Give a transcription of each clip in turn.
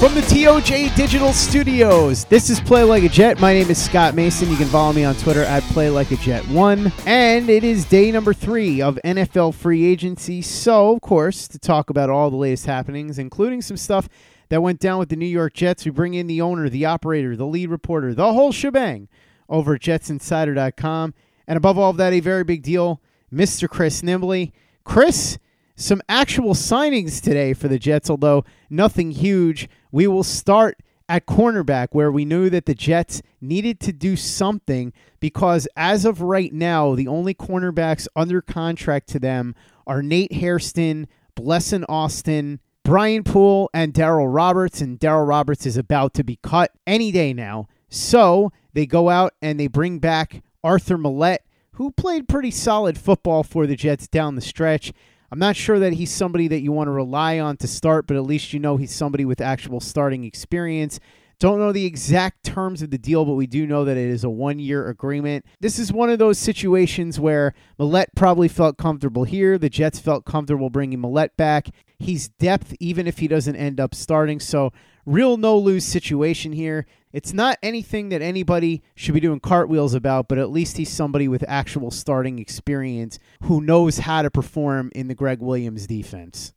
From the TOJ Digital Studios, this is Play Like a Jet. My name is Scott Mason. You can follow me on Twitter at Play Like a Jet One, and it is day number three of NFL free agency. So, of course, to talk about all the latest happenings, including some stuff that went down with the New York Jets, we bring in the owner, the operator, the lead reporter, the whole shebang over at JetsInsider.com, and above all of that, a very big deal, Mr. Chris Nimbley. Chris some actual signings today for the Jets, although nothing huge. We will start at cornerback, where we knew that the Jets needed to do something because as of right now, the only cornerbacks under contract to them are Nate Hairston, Bless Austin, Brian Poole, and Daryl Roberts. And Daryl Roberts is about to be cut any day now. So they go out and they bring back Arthur Maulet, who played pretty solid football for the Jets down the stretch. I'm not sure that he's somebody that you want to rely on to start, but at least you know he's somebody with actual starting experience. Don't know the exact terms of the deal, but we do know that it is a one year agreement. This is one of those situations where Maulet probably felt comfortable here. The Jets felt comfortable bringing Maulet back. He's depth, even if he doesn't end up starting. So, real no lose situation here. It's not anything that anybody should be doing cartwheels about, but at least he's somebody with actual starting experience who knows how to perform in the Gregg Williams defense.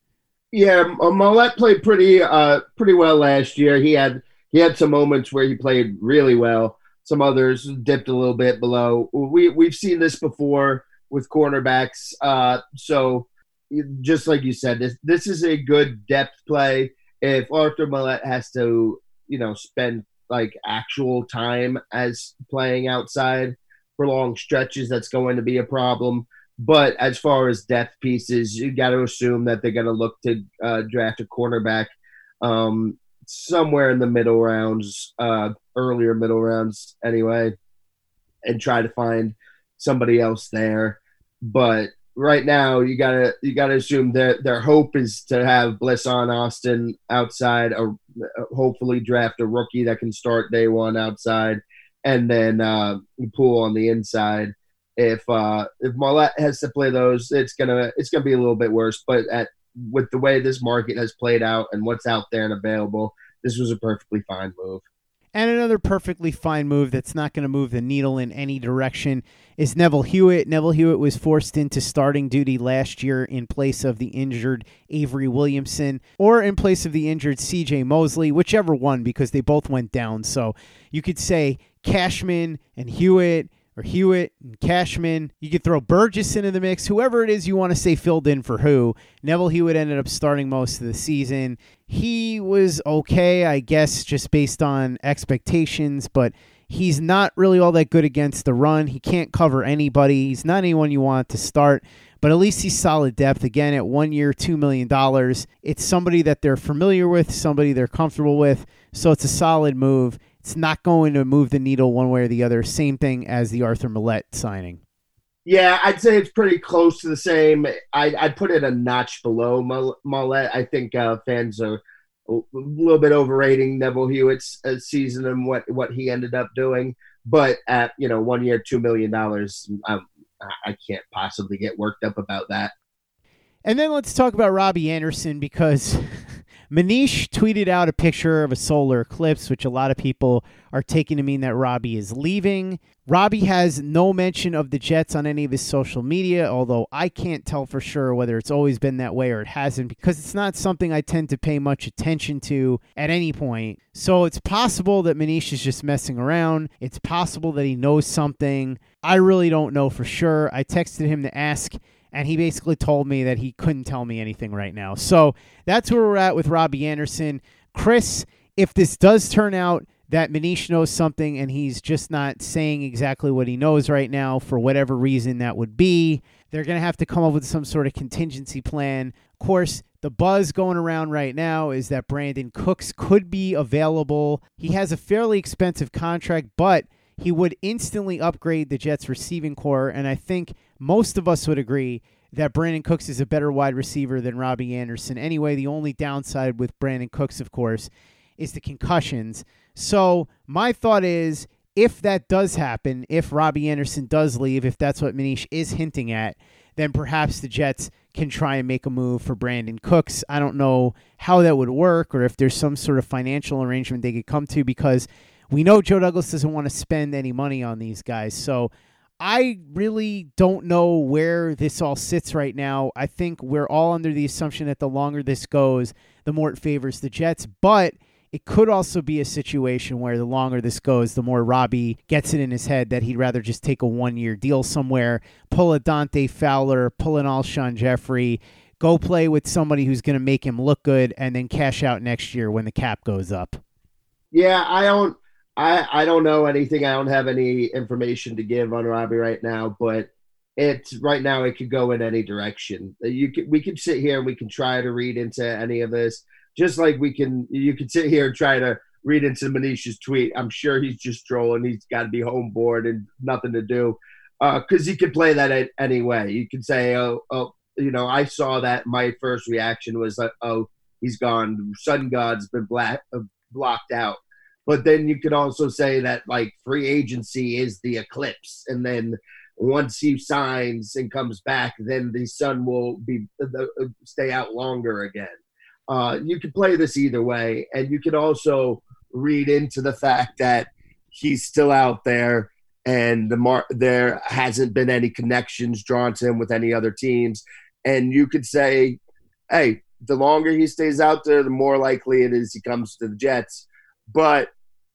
Yeah, Maulet played pretty uh pretty well last year. He had he had some moments where he played really well. Some others dipped a little bit below. We we've seen this before with cornerbacks. Uh, so just like you said, this this is a good depth play. If Arthur Maulet has to, you know, spend like actual time as playing outside for long stretches, that's going to be a problem. But as far as depth pieces, you got to assume that they're going to look to uh, draft a cornerback um, somewhere in the middle rounds, uh, earlier middle rounds anyway, and try to find somebody else there. But right now, you gotta you gotta assume that their hope is to have Bless Austin outside, or hopefully draft a rookie that can start day one outside, and then uh, Poole on the inside. If uh, if Maulet has to play those, it's gonna it's gonna be a little bit worse. But at with the way this market has played out and what's out there and available, this was a perfectly fine move. And another perfectly fine move that's not going to move the needle in any direction is Neville Hewitt. Neville Hewitt was forced into starting duty last year in place of the injured Avery Williamson or in place of the injured CJ Mosley, whichever one, because they both went down. So you could say Cashman and Hewitt or Hewitt and Cashman. You could throw Burgess into the mix, whoever it is you want to say filled in for who. Neville Hewitt ended up starting most of the season. He was okay, I guess, just based on expectations, but he's not really all that good against the run. He can't cover anybody. He's not anyone you want to start but at least he's solid depth. Again, at one year, $2 million. It's somebody that they're familiar with, somebody they're comfortable with. So it's a solid move. It's not going to move the needle one way or the other. Same thing as the Arthur Maulet signing. Yeah, I'd say it's pretty close to the same. I, I'd put it a notch below Maulet. I think uh, fans are a little bit overrating Neville Hewitt's uh, season and what, what he ended up doing. But at you know one year, two million dollars, I, I can't possibly get worked up about that. And then let's talk about Robbie Anderson because Manish tweeted out a picture of a solar eclipse, which a lot of people are taking to mean that Robbie is leaving. Robbie has no mention of the Jets on any of his social media, although I can't tell for sure whether it's always been that way or it hasn't because it's not something I tend to pay much attention to at any point. So it's possible that Manish is just messing around. It's possible that he knows something. I really don't know for sure. I texted him to ask and he basically told me that he couldn't tell me anything right now. So that's where we're at with Robbie Anderson. Chris, if this does turn out that Manish knows something and he's just not saying exactly what he knows right now for whatever reason that would be, they're going to have to come up with some sort of contingency plan. Of course, the buzz going around right now is that Brandin Cooks could be available. He has a fairly expensive contract, but he would instantly upgrade the Jets receiving corps. And I think most of us would agree that Brandin Cooks is a better wide receiver than Robbie Anderson. Anyway, the only downside with Brandin Cooks, of course, is the concussions. So my thought is if that does happen, if Robbie Anderson does leave, if that's what Manish is hinting at, then perhaps the Jets can try and make a move for Brandin Cooks. I don't know how that would work or if there's some sort of financial arrangement they could come to because we know Joe Douglas doesn't want to spend any money on these guys. So I really don't know where this all sits right now. I think we're all under the assumption that the longer this goes, the more it favors the Jets. But it could also be a situation where the longer this goes, the more Robbie gets it in his head that he'd rather just take a one year deal somewhere, pull a Dante Fowler, pull an Alshon Jeffery, go play with somebody who's going to make him look good, and then cash out next year when the cap goes up. Yeah, I don't. I, I don't know anything. I don't have any information to give on Robbie right now, but it's right now it could go in any direction. You could, we could sit here and we can try to read into any of this, just like we can. You could sit here and try to read into Manish's tweet. I'm sure he's just trolling. He's got to be home bored and nothing to do, because uh, he could play that anyway. You could say, oh, oh, you know, I saw that. My first reaction was, like, oh, he's gone. Sun God's been black, uh, blocked out but then you could also say that like free agency is the eclipse, and then once he signs and comes back, then the sun will be stay out longer again. Uh, you could play this either way, and you could also read into the fact that he's still out there and the mar- there hasn't been any connections drawn to him with any other teams. And you could say, hey, the longer he stays out there, the more likely it is he comes to the Jets. But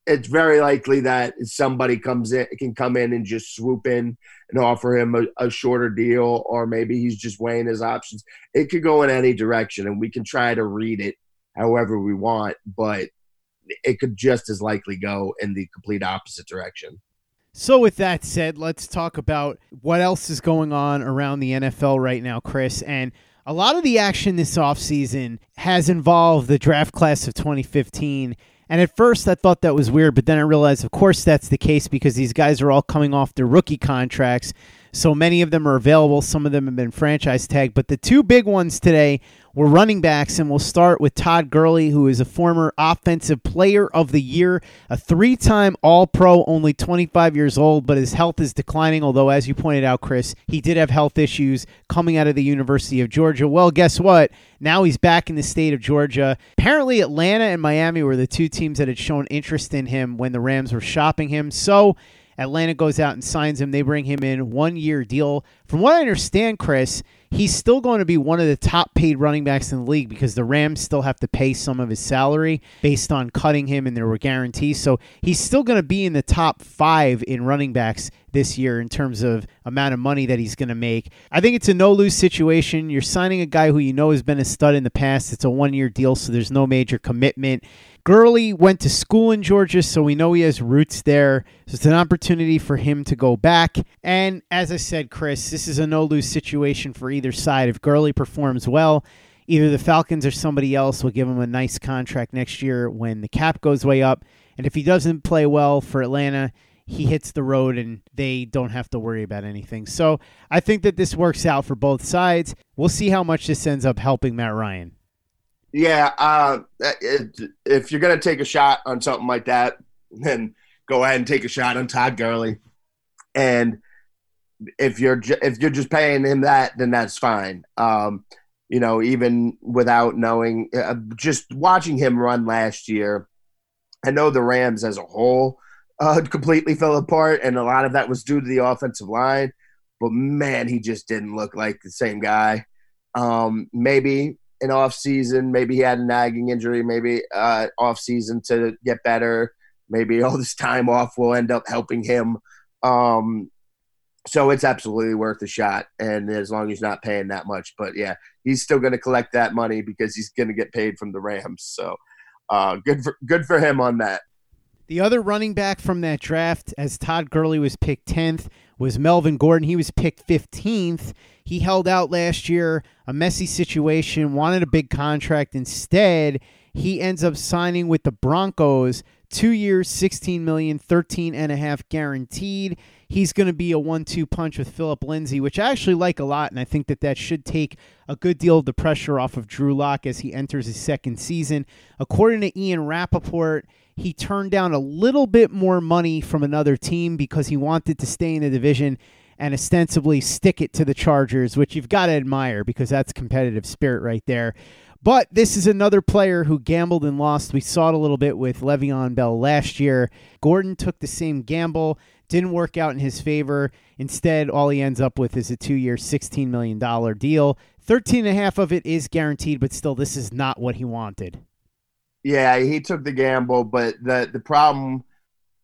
it's very likely that somebody comes in can come in and just swoop in and offer him a, a, shorter deal or maybe he's just weighing his options. It could go in any direction and we can try to read it however we want but it could just as likely go in the complete opposite direction. So with that said let's talk about what else is going on around the nfl right now chris. And a lot of the action this offseason has involved the draft class of 2015 and at first, I thought that was weird, but then I realized, of course, that's the case because these guys are all coming off their rookie contracts. So many of them are available. Some of them have been franchise tagged. But the two big ones today were running backs, and we'll start with Todd Gurley, who is a former Offensive Player of the Year, a three time All Pro, only 25 years old, but his health is declining. Although, as you pointed out, Chris, he did have health issues coming out of the University of Georgia. Well, guess what? Now he's back in the state of Georgia. Apparently, Atlanta and Miami were the two teams that had shown interest in him when the Rams were shopping him. So, Atlanta goes out and signs him. They bring him in, one year deal. From what I understand, Chris, he's still going to be one of the top paid running backs in the league because the Rams still have to pay some of his salary based on cutting him and there were guarantees. So he's still going to be in the top five in running backs this year in terms of amount of money that he's going to make. I think it's a no lose situation. You're signing a guy who you know has been a stud in the past. It's a one year deal, so there's no major commitment. Gurley went to school in Georgia, so we know he has roots there. So it's an opportunity for him to go back. And as I said, Chris, this is a no lose situation for either side. If Gurley performs well, either the Falcons or somebody else will give him a nice contract next year when the cap goes way up. And if he doesn't play well for Atlanta, he hits the road and they don't have to worry about anything. So I think that this works out for both sides. We'll see how much this ends up helping Matt Ryan. Yeah, uh, it, if you're gonna take a shot on something like that, then go ahead and take a shot on Todd Gurley. And if you're ju- if you're just paying him that, then that's fine. Um, you know, even without knowing, uh, just watching him run last year, I know the Rams as a whole uh, completely fell apart, and a lot of that was due to the offensive line. But man, he just didn't look like the same guy. Um, maybe an off season, maybe he had a nagging injury, maybe uh, off season to get better. Maybe all this time off will end up helping him. Um, so it's absolutely worth a shot, and as long as he's not paying that much. But yeah, he's still going to collect that money because he's going to get paid from the Rams. So uh, good for good for him on that. The other running back from that draft, as Todd Gurley was picked 10th, was Melvin Gordon. He was picked 15th. He held out last year, a messy situation, wanted a big contract. Instead, he ends up signing with the Broncos, two years, 16 million, 13 and a half guaranteed he's going to be a one-two punch with Phillip Lindsay, which I actually like a lot, and I think that that should take a good deal of the pressure off of Drew Lock as he enters his second season. According to Ian Rapoport, he turned down a little bit more money from another team because he wanted to stay in the division and ostensibly stick it to the Chargers, which you've got to admire because that's competitive spirit right there. But this is another player who gambled and lost. We saw it a little bit with Le'Veon Bell last year. Gordon took the same gamble. Didn't work out in his favor. Instead, all he ends up with is a two year, $16 million deal. 13 and a half of it is guaranteed, but still, this is not what he wanted. Yeah, he took the gamble, but the, the problem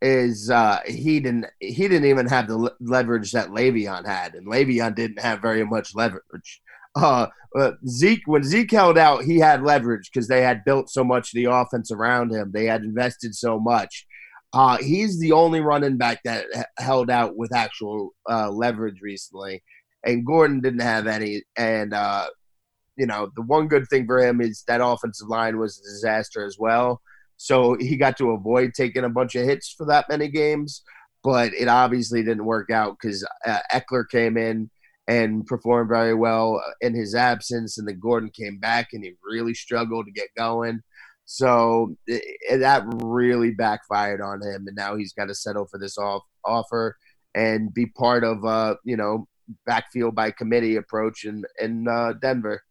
is uh, he didn't he didn't even have the leverage that Le'Veon had, and Le'Veon didn't have very much leverage. Uh, uh, Zeke when Zeke held out, he had leverage because they had built so much of the offense around him. They had invested so much, uh, he's the only running back that held out with actual uh, leverage recently, and Gordon didn't have any. And uh, you know, the one good thing for him is that offensive line was a disaster as well. So he got to avoid taking a bunch of hits for that many games, but it obviously didn't work out because uh, Ekeler came in and performed very well in his absence, and then Gordon came back and he really struggled to get going. So that really backfired on him, and now he's got to settle for this off, offer and be part of uh, you know backfield by committee approach in in uh, Denver.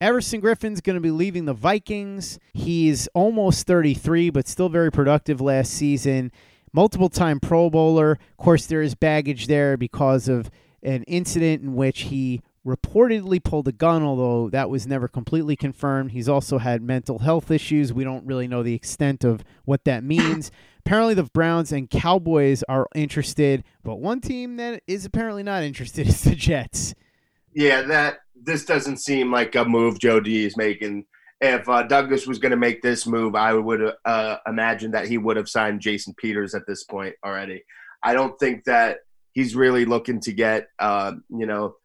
Everson Griffen's going to be leaving the Vikings. He's almost 33, but still very productive last season. Multiple time Pro Bowler. Of course, there is baggage there because of an incident in which he reportedly pulled a gun, although that was never completely confirmed. He's also had mental health issues. We don't really know the extent of what that means. apparently, the Browns and Cowboys are interested, but one team that is apparently not interested is the Jets. Yeah, that this doesn't seem like a move Joe D is making. If uh, Douglas was going to make this move, I would uh, imagine that he would have signed Jason Peters at this point already. I don't think that he's really looking to get, uh, you know,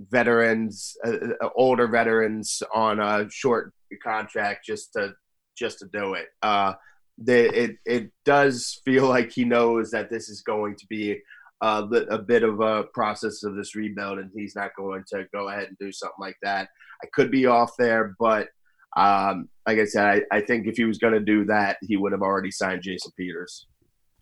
veterans, uh, uh, older veterans on a short contract just to just to do it. Uh, the, it it does feel like he knows that this is going to be a, a bit of a process of this rebuild, and he's not going to go ahead and do something like that. I could be off there, but um, like I said, I, I think if he was going to do that, he would have already signed Jason Peters.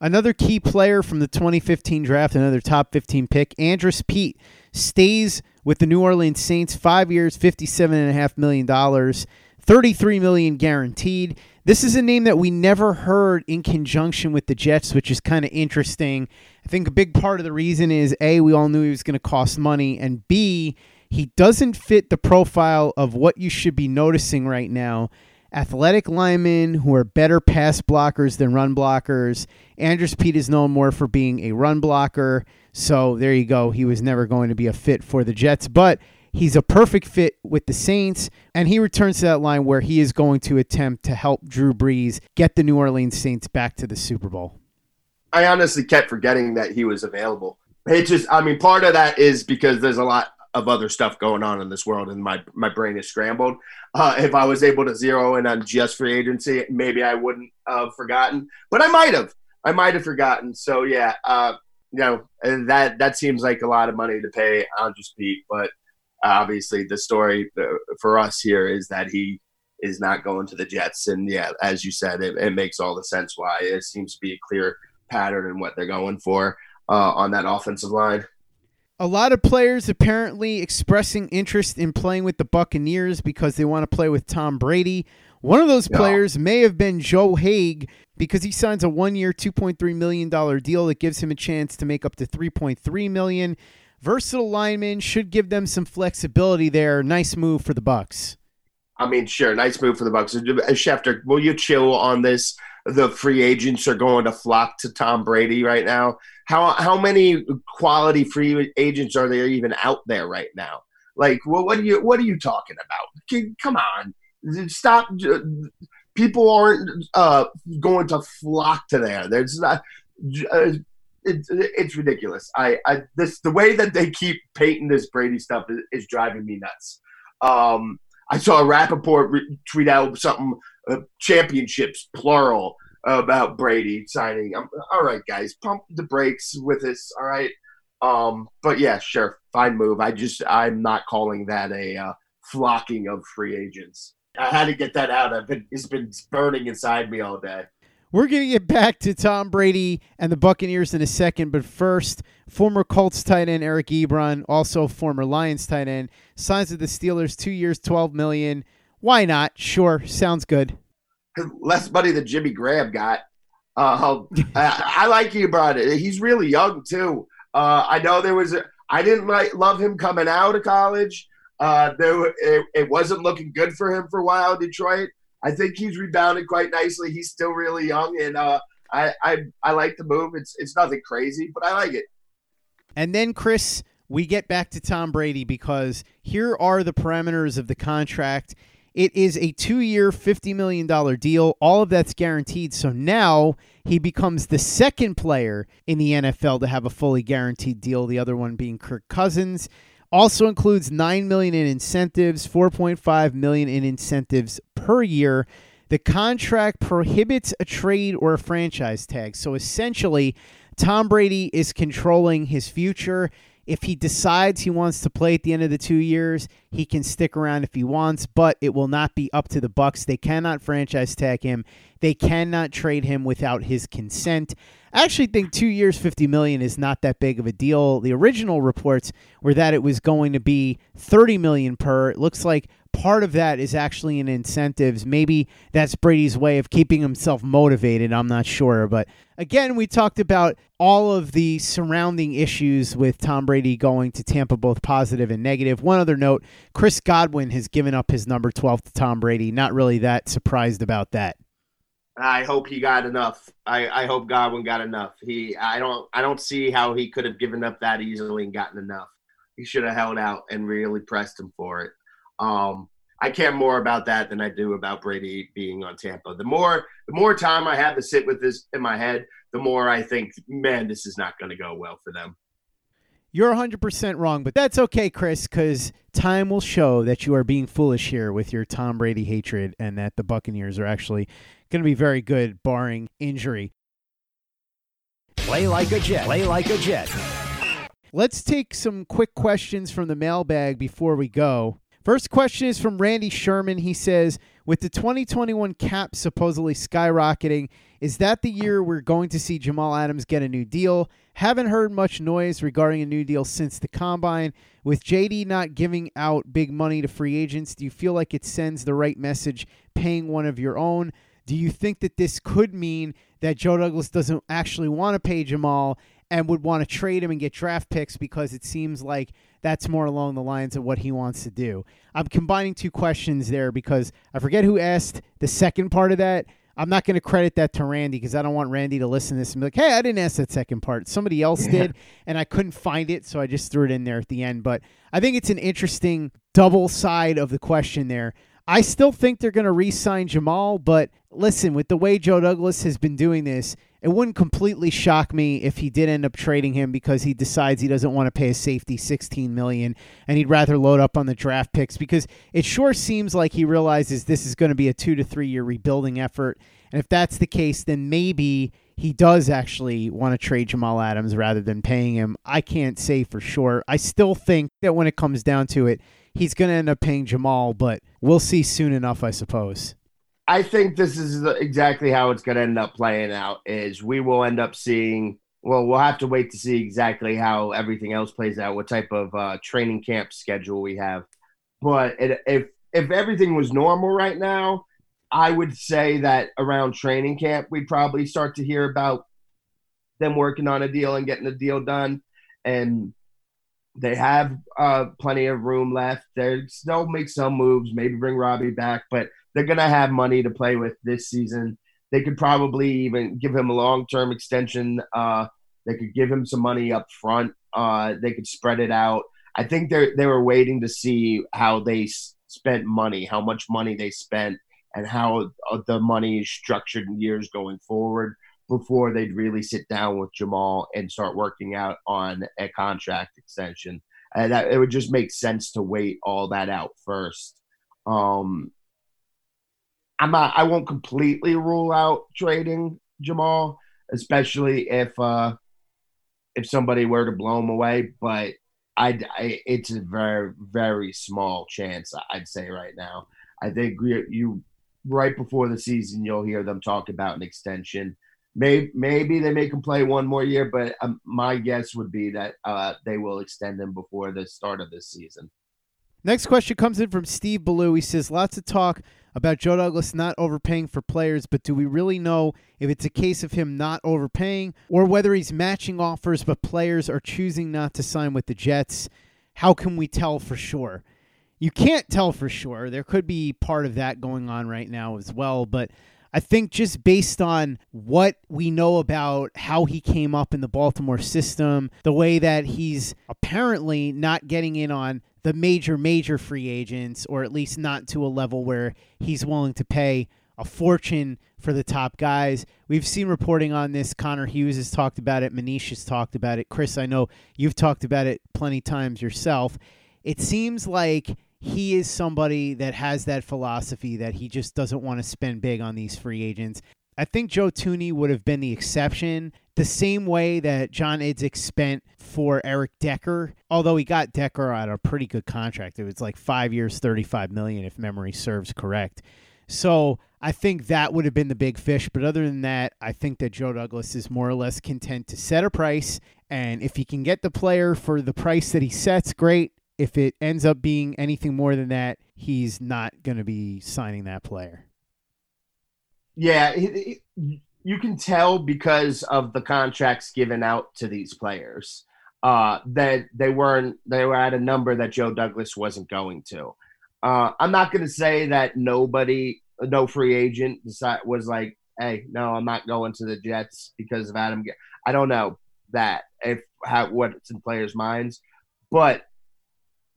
Another key player from the 2015 draft, another top 15 pick, Andrus Peat, stays with the New Orleans Saints, five years, $57.5 million, $33 million guaranteed. This is a name that we never heard in conjunction with the Jets, which is kind of interesting. I think a big part of the reason is A, we all knew he was going to cost money, and B, he doesn't fit the profile of what you should be noticing right now athletic linemen who are better pass blockers than run blockers. Andrus Peat is known more for being a run blocker. So there you go. He was never going to be a fit for the Jets, but he's a perfect fit with the Saints, and he returns to that line where he is going to attempt to help Drew Brees get the New Orleans Saints back to the Super Bowl. I honestly kept forgetting that he was available. It just, I mean, part of that is because there's a lot of other stuff going on in this world, and my my brain is scrambled. Uh, if I was able to zero in on just free agency, maybe I wouldn't have forgotten, but I might have. I might have forgotten. So yeah, uh, you know that that seems like a lot of money to pay Andrus Peat, but obviously the story uh, for us here is that he is not going to the Jets, and yeah, as you said, it, it makes all the sense why. It seems to be a clear pattern in what they're going for uh, on that offensive line. A lot of players apparently expressing interest in playing with the Buccaneers because they want to play with Tom Brady. One of those players may have been Joe Haeg because he signs a one-year, $2.3 million deal that gives him a chance to make up to $3.3 million. Versatile lineman should give them some flexibility there. Nice move for the Bucs. I mean, sure, nice move for the Bucs. Schefter, will you chill on this? The free agents are going to flock to Tom Brady right now. How how many quality free agents are there even out there right now? Like, well, what are you what are you talking about? Come on, stop. People aren't uh, going to flock to there. There's not. Uh, it's, it's ridiculous. I, I this the way that they keep painting this Brady stuff is, is driving me nuts. Um, I saw a Rapoport re- tweet out something uh, championships plural about Brady signing. I'm, all right, guys, pump the brakes with this. All right, um, but yeah, sure, fine move. I just I'm not calling that a uh, flocking of free agents. I had to get that out. I've been it's been burning inside me all day. We're going to get back to Tom Brady and the Buccaneers in a second, but first, former Colts tight end Eric Ebron, also former Lions tight end, signs with the Steelers, two years, twelve million. Why not? Sure, sounds good. Less money than Jimmy Graham got. Uh, I, like Ebron. He's really young too. Uh, I know there was. I didn't like love him coming out of college. Uh, there, it, it wasn't looking good for him for a while in Detroit. I think he's rebounded quite nicely. He's still really young, and uh, I, I I like the move. It's it's nothing crazy, but I like it. And then Chris, we get back to Tom Brady because here are the parameters of the contract. It is a two-year, $50 million deal. All of that's guaranteed. So now he becomes the second player in the NFL to have a fully guaranteed deal, the other one being Kirk Cousins. Also includes 9 million in incentives, 4.5 million in incentives per year. The contract prohibits a trade or a franchise tag. So essentially, Tom Brady is controlling his future. If he decides he wants to play at the end of the 2 years, he can stick around if he wants, but it will not be up to the Bucs. They cannot franchise tag him. They cannot trade him without his consent. I actually think two years, fifty million is not that big of a deal. The original reports were that it was going to be thirty million per. It looks like part of that is actually in incentives. Maybe that's Brady's way of keeping himself motivated. I'm not sure, but again, we talked about all of the surrounding issues with Tom Brady going to Tampa, both positive and negative. One other note: Chris Godwin has given up his number twelve to Tom Brady. Not really that surprised about that. I hope he got enough. I, I hope Godwin got enough. He I don't I don't see how he could have given up that easily and gotten enough. He should have held out and really pressed him for it. Um, I care more about that than I do about Brady being on Tampa. The more the more time I have to sit with this in my head, the more I think, man, this is not going to go well for them. You're 100% wrong, but that's okay, Chris, because time will show that you are being foolish here with your Tom Brady hatred and that the Buccaneers are actually going to be very good, barring injury. Play like a Jet. Play like a Jet. Let's take some quick questions from the mailbag before we go. First question is from Randy Sherman. He says, with the 2021 cap supposedly skyrocketing, is that the year we're going to see Jamal Adams get a new deal? Haven't heard much noise regarding a new deal since the combine. With JD not giving out big money to free agents, do you feel like it sends the right message paying one of your own? Do you think that this could mean that Joe Douglas doesn't actually want to pay Jamal and would want to trade him and get draft picks because it seems like that's more along the lines of what he wants to do. I'm combining two questions there because I forget who asked the second part of that. I'm not going to credit that to Randy because I don't want Randy to listen to this and be like, hey, I didn't ask that second part. Somebody else did, and I couldn't find it, so I just threw it in there at the end. But I think it's an interesting double side of the question there. I still think they're going to re sign Jamal, but listen, with the way Joe Douglas has been doing this, it wouldn't completely shock me if he did end up trading him because he decides he doesn't want to pay a safety 16 million and he'd rather load up on the draft picks because it sure seems like he realizes this is going to be a 2 to 3 year rebuilding effort and if that's the case then maybe he does actually want to trade Jamal Adams rather than paying him. I can't say for sure. I still think that when it comes down to it, he's going to end up paying Jamal, but we'll see soon enough, I suppose. I think this is exactly how it's going to end up playing out. Is we will end up seeing well, we'll have to wait to see exactly how everything else plays out, what type of uh, training camp schedule we have. But it, if if everything was normal right now, I would say that around training camp, we'd probably start to hear about them working on a deal and getting the deal done. And they have uh, plenty of room left. They still make some moves, maybe bring Robbie back, but they're going to have money to play with this season. They could probably even give him a long term extension. Uh, they could give him some money up front. Uh, they could spread it out. I think they they were waiting to see how they s- spent money, how much money they spent, and how uh, the money is structured in years going forward before they'd really sit down with Jamal and start working out on a contract extension. And that it would just make sense to wait all that out first. Um, I'm not. I won't completely rule out trading Jamal, especially if uh, if somebody were to blow him away. But I, it's a very very small chance. I'd say right now. I think you right before the season you'll hear them talk about an extension. Maybe maybe they make him play one more year, but um, my guess would be that uh, they will extend him before the start of this season. Next question comes in from Steve Ballou. He says, Lots of talk about Joe Douglas not overpaying for players, but do we really know if it's a case of him not overpaying or whether he's matching offers but players are choosing not to sign with the Jets? How can we tell for sure? You can't tell for sure. There could be part of that going on right now as well, but I think just based on what we know about how he came up in the Baltimore system, the way that he's apparently not getting in on the major, major free agents, or at least not to a level where he's willing to pay a fortune for the top guys. We've seen reporting on this. Connor Hughes has talked about it. Manish has talked about it. Chris, I know you've talked about it plenty times yourself. It seems like he is somebody that has that philosophy that he just doesn't want to spend big on these free agents. I think Joe Thuney would have been the exception, the same way that John Idzik spent for Eric Decker, although he got Decker on a pretty good contract. It was like five years, thirty-five million, if memory serves correct. So I think that would have been the big fish. But other than that, I think that Joe Douglas is more or less content to set a price, and if he can get the player for the price that he sets, great. If it ends up being anything more than that, he's not going to be signing that player. Yeah, it, it, you can tell because of the contracts given out to these players uh, that they weren't they were at a number that Joe Douglas wasn't going to. Uh, I'm not going to say that nobody, no free agent, decide, was like, "Hey, no, I'm not going to the Jets because of Adam." I don't know that if how what's in players' minds, but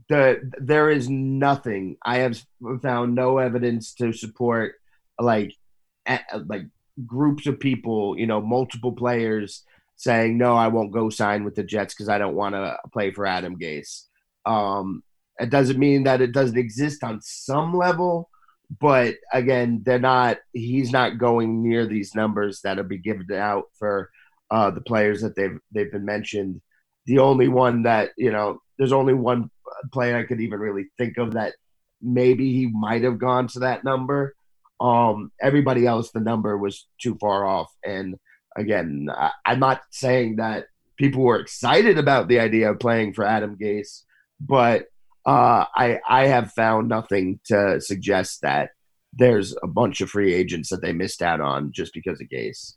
the there is nothing. I have found no evidence to support like like groups of people, you know, multiple players saying, no, I won't go sign with the Jets because I don't want to play for Adam Gase. Um, it doesn't mean that it doesn't exist on some level, but again, they're not, he's not going near these numbers that'll be given out for uh, the players that they've, they've been mentioned. The only one that, you know, there's only one player I could even really think of that maybe he might have gone to that number um, everybody else, the number was too far off. And again, I, I'm not saying that people were excited about the idea of playing for Adam Gase, but uh, I I have found nothing to suggest that there's a bunch of free agents that they missed out on just because of Gase.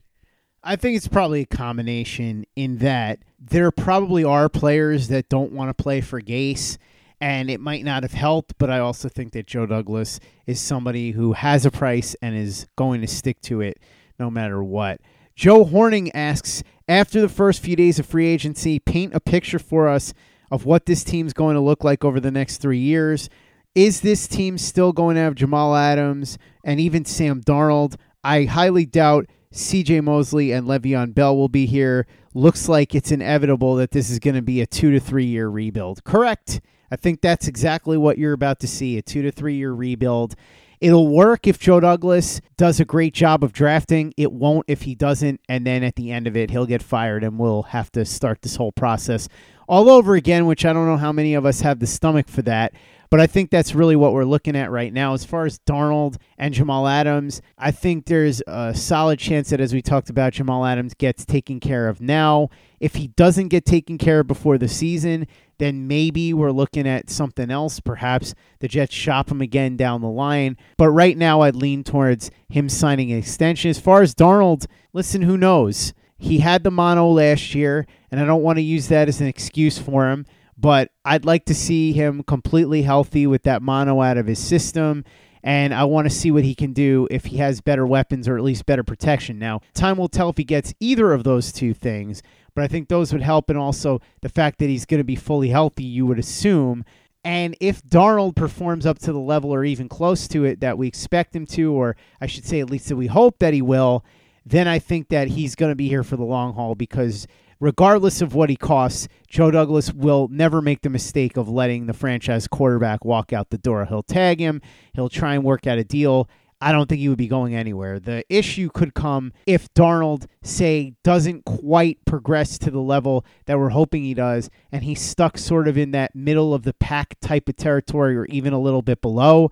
I think it's probably a combination in that there probably are players that don't want to play for Gase and it might not have helped, but I also think that Joe Douglas is somebody who has a price and is going to stick to it no matter what. Joe Horning asks After the first few days of free agency, paint a picture for us of what this team's going to look like over the next three years. Is this team still going to have Jamal Adams and even Sam Darnold? I highly doubt CJ Mosley and Le'Veon Bell will be here. Looks like it's inevitable that this is going to be a two to three year rebuild. Correct. I think that's exactly what you're about to see a two to three year rebuild. It'll work if Joe Douglas does a great job of drafting. It won't if he doesn't. And then at the end of it, he'll get fired and we'll have to start this whole process all over again, which I don't know how many of us have the stomach for that. But I think that's really what we're looking at right now. As far as Darnold and Jamal Adams, I think there's a solid chance that, as we talked about, Jamal Adams gets taken care of now. If he doesn't get taken care of before the season, then maybe we're looking at something else. Perhaps the Jets shop him again down the line. But right now, I'd lean towards him signing an extension. As far as Darnold, listen, who knows? He had the mono last year, and I don't want to use that as an excuse for him, but I'd like to see him completely healthy with that mono out of his system. And I want to see what he can do if he has better weapons or at least better protection. Now, time will tell if he gets either of those two things, but I think those would help. And also the fact that he's going to be fully healthy, you would assume. And if Darnold performs up to the level or even close to it that we expect him to, or I should say at least that we hope that he will, then I think that he's going to be here for the long haul because regardless of what he costs, Joe Douglas will never make the mistake of letting the franchise quarterback walk out the door. He'll tag him, he'll try and work out a deal. I don't think he would be going anywhere. The issue could come if Darnold, say, doesn't quite progress to the level that we're hoping he does, and he's stuck sort of in that middle of the pack type of territory or even a little bit below.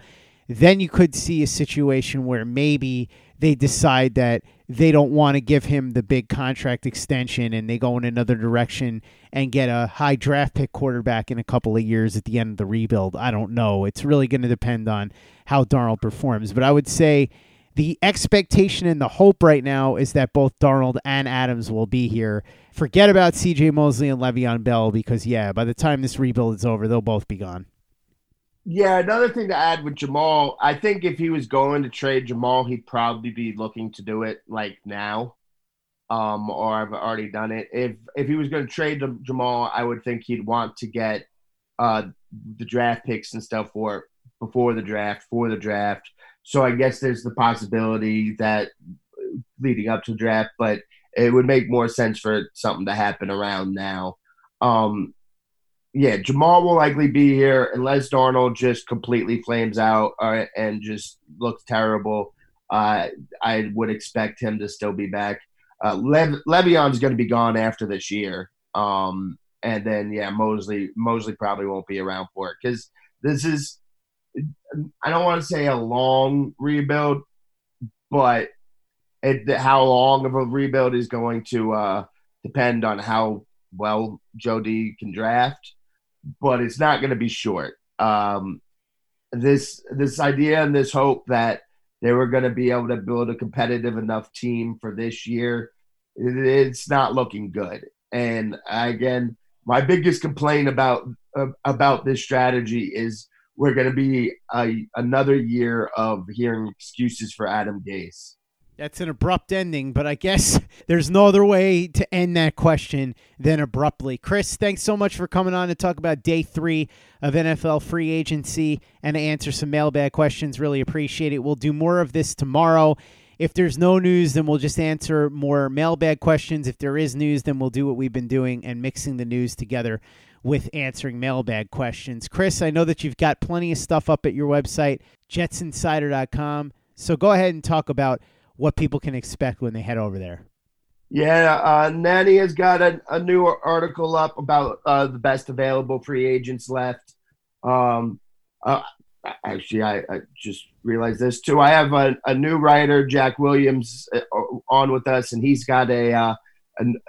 Then you could see a situation where maybe they decide that they don't want to give him the big contract extension and they go in another direction and get a high draft pick quarterback in a couple of years at the end of the rebuild. I don't know. It's really going to depend on how Darnold performs. But I would say the expectation and the hope right now is that both Darnold and Adams will be here. Forget about CJ Mosley and Le'Veon Bell because, yeah, by the time this rebuild is over, they'll both be gone. Yeah, another thing to add with Jamal, I think if he was going to trade Jamal, he'd probably be looking to do it like now, um, or I've already done it. If if he was going to trade Jamal, I would think he'd want to get uh, the draft picks and stuff for before the draft, for the draft. So I guess there's the possibility that leading up to the draft, but it would make more sense for something to happen around now. Um, yeah, Jamal will likely be here unless Darnold just completely flames out uh, and just looks terrible. Uh, I would expect him to still be back. Uh, Le- Le'Veon's going to be gone after this year, um, and then yeah, Mosley Mosley probably won't be around for it because this is I don't want to say a long rebuild, but it, how long of a rebuild is going to uh, depend on how well Joe D can draft but it's not going to be short. Um, this this idea and this hope that they were going to be able to build a competitive enough team for this year, it, it's not looking good. And again, my biggest complaint about uh, about this strategy is we're going to be a, another year of hearing excuses for Adam Gase. That's an abrupt ending, but I guess there's no other way to end that question than abruptly. Chris, thanks so much for coming on to talk about day three of NFL free agency and to answer some mailbag questions. Really appreciate it. We'll do more of this tomorrow. If there's no news, then we'll just answer more mailbag questions. If there is news, then we'll do what we've been doing and mixing the news together with answering mailbag questions. Chris, I know that you've got plenty of stuff up at your website, jetsinsider.com. So go ahead and talk about what people can expect when they head over there. Yeah, uh, Nanny has got a, a new article up about uh, the best available free agents left. Um, uh, actually, I, I, just realized this too. I have a, a new writer, Jack Williams, uh, on with us, and he's got a, uh,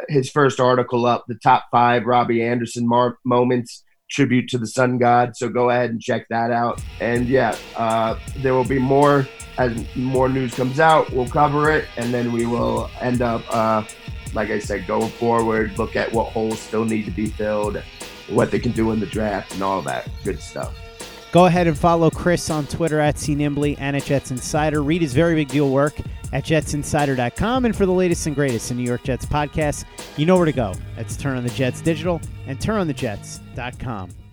his first article up, the top five Robbie Anderson mar- moments tribute to the sun god. So go ahead and check that out. And yeah, uh, there will be more as more news comes out. We'll cover it, and then we will end up, uh, like I said, going forward, look at what holes still need to be filled, what they can do in the draft, and all that good stuff. Go ahead and follow Chris on Twitter at CNimbly and at Jets Insider. Read his very big deal work at jetsinsider.com. And for the latest and greatest in New York Jets podcasts, you know where to go. That's Turn on the Jets Digital and turnonthejets.com.